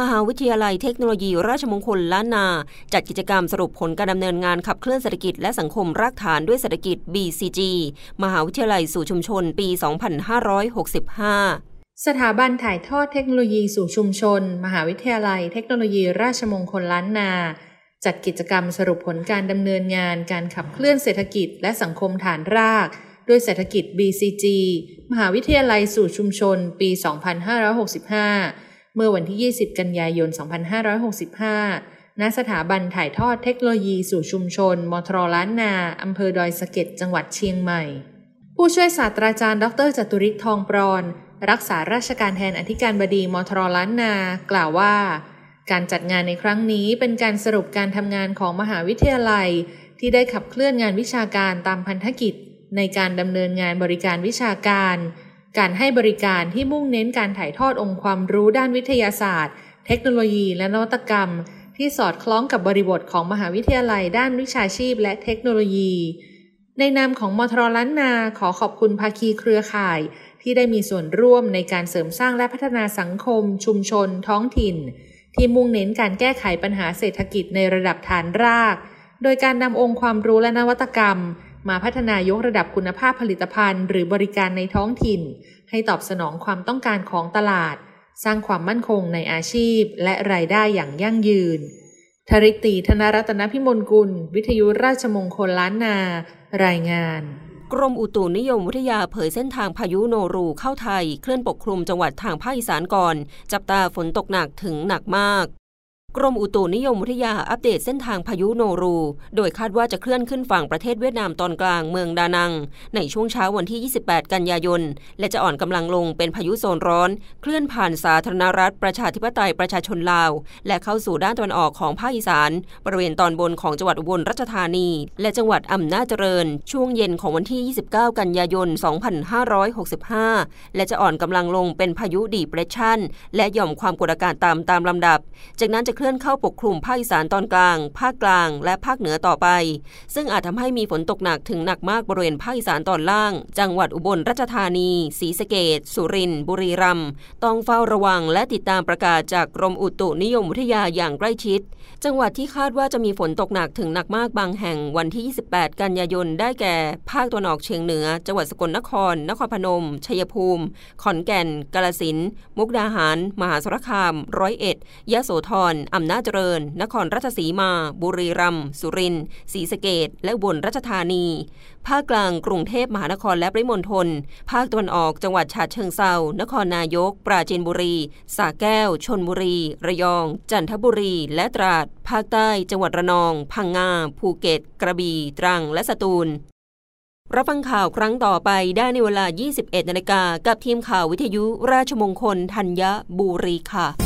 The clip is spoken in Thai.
มหาวิทยาลัยเทคโนโลยีราชมงคลล้านนา จัดกิจกรรมสรุปผลการดำเนินงานขับเคลื่อนเศรษฐกิจและสังคมรากฐานด้วยเศรษฐกิจ BCG มหาวิทยาลัยสู่ชุมชนปี 2565 สถาบันถ่ายทอดเทคโนโลยีสู่ชุมชน มหาวิทยาลัยเทคโนโลยีราชมงคลล้านนา จัดกิจกรรมสรุปผลการดำเนินงานการขับเคลื่อนเศรษฐกิจและสังคมฐานราก ด้วยเศรษฐกิจ BCG มหาวิทยาลัยสู่ชุมชน ปี 2565 เมื่อวันที่ 20 กันยายน 2565 ณ สถาบันถ่ายทอดเทคโนโลยีสู่ชุมชน มทรล้านนา อำเภอดอยสะเก็ด จังหวัดเชียงใหม่ ผู้ช่วยศาสตราจารย์ ดรจตุริศทองปรอนรักษาราชการแทนอธิการบดีมทรล้านนา กล่าวว่า การจัดงานในครั้งนี้เป็นการสรุปการทำงานของมหาวิทยาลัย ที่ได้ขับเคลื่อนงานวิชาการตามพันธกิจ ในการดำเนินงานบริการวิชาการ การให้บริการที่มุ่งเน้นการถ่ายทอดองค์ความรู้ด้านวิทยาศาสตร์ เทคโนโลยี และนวัตกรรม ที่สอดคล้องกับบริบทของมหาวิทยาลัย ด้านวิชาชีพ และเทคโนโลยี ในนามของมทรล้านนาขอขอบคุณภาคีเครือข่าย ที่ได้มีส่วนร่วมในการเสริมสร้างและพัฒนาสังคม ชุมชน ท้องถิ่น ที่มุ่งเน้นการแก้ไขปัญหาเศรษฐกิจในระดับฐานราก โดยการนำองค์ความรู้และนวัตกรรม มาพัฒนายกระดับคุณภาพผลิตภัณฑ์ หรือบริการในท้องถิ่น ให้ตอบสนองความต้องการของตลาด สร้างความมั่นคงในอาชีพ และรายได้อย่างยั่งยืนธริตตีธนรัตนพิมลกุล วิทยุราชมงคลล้านนา รายงานกรมอุตุนิยมวิทยาเผยเส้นทางพายุโนรูเข้าไทย เคลื่อนปกคลุมจังหวัดทางภาคอีสานก่อน จับตาฝนตกหนักถึงหนักมาก กรมอุตุนิยมวิทยาอัปเดตเส้นทางพายุโนรู โดยคาดว่าจะเคลื่อนขึ้นฝั่งประเทศเวียดนามตอนกลางเมืองดานัง ในช่วงเช้าวันที่ 28 กันยายน และจะอ่อนกำลังลงเป็นพายุโซนร้อน เคลื่อนผ่านสาธารณรัฐประชาธิปไตยประชาชนลาว และเข้าสู่ด้านตะวันออกของภาคอีสาน บริเวณตอนบนของจังหวัดอุบลราชธานี และจังหวัดอำนาจเจริญ ช่วงเย็นของวันที่ 29 กันยายน 2565 และจะอ่อนกำลังลงเป็นพายุดีเปรสชันและหย่อมความกดอากาศต่ำตามลำดับ จากนั้นจะเคลื่อนเข้าปกคลุมภาคอีสานตอนกลาง ภาคกลาง และภาคเหนือต่อไป ซึ่งอาจทำให้มีฝนตกหนักถึงหนักมากบริเวณภาคอีสานตอนล่าง จังหวัดอุบลราชธานี ศรีสะเกดสุรินทร์ บุรีรัมย์ ต้องเฝ้าระวังและติดตามประกาศจากกรมอุตุนิยมวิทยาอย่างใกล้ชิด จังหวัดที่คาดว่าจะมีฝนตกหนักถึงหนักมากบางแห่งวันที่ 28 กันยายน ได้แก่ ภาคตะวันออกเฉียงเหนือ จังหวัดสกลนคร นครพนม ชัยภูมิ ขอนแก่น กาฬสินธุ์มุกดาหาร มหาสารคาม ร้อยเอ็ด ยะโสธรอำนาจเจริญ นครราชสีมา บุรีรัมย์สุรินทร์ศรีสะเกดและบลราชธานี ภาคกลางกรุงเทพมหานครและปริมณฑลภาคตะวันออกจังหวัดฉะเชิงเซานครนายก ปราจีนบุรี สระแก้ว ชนบุรี ระยอง จันทบุรี และตราด ภาคใต้ จังหวัดระนอง พังงา ภูเก็ต กระบี่ ตรัง และสตูลรับฟังข่าวครั้งต่อไปได้ในเวลา 21 นาฬิกา กับทีมข่าววิทยุราชมงคลธัญบุรีค่ะ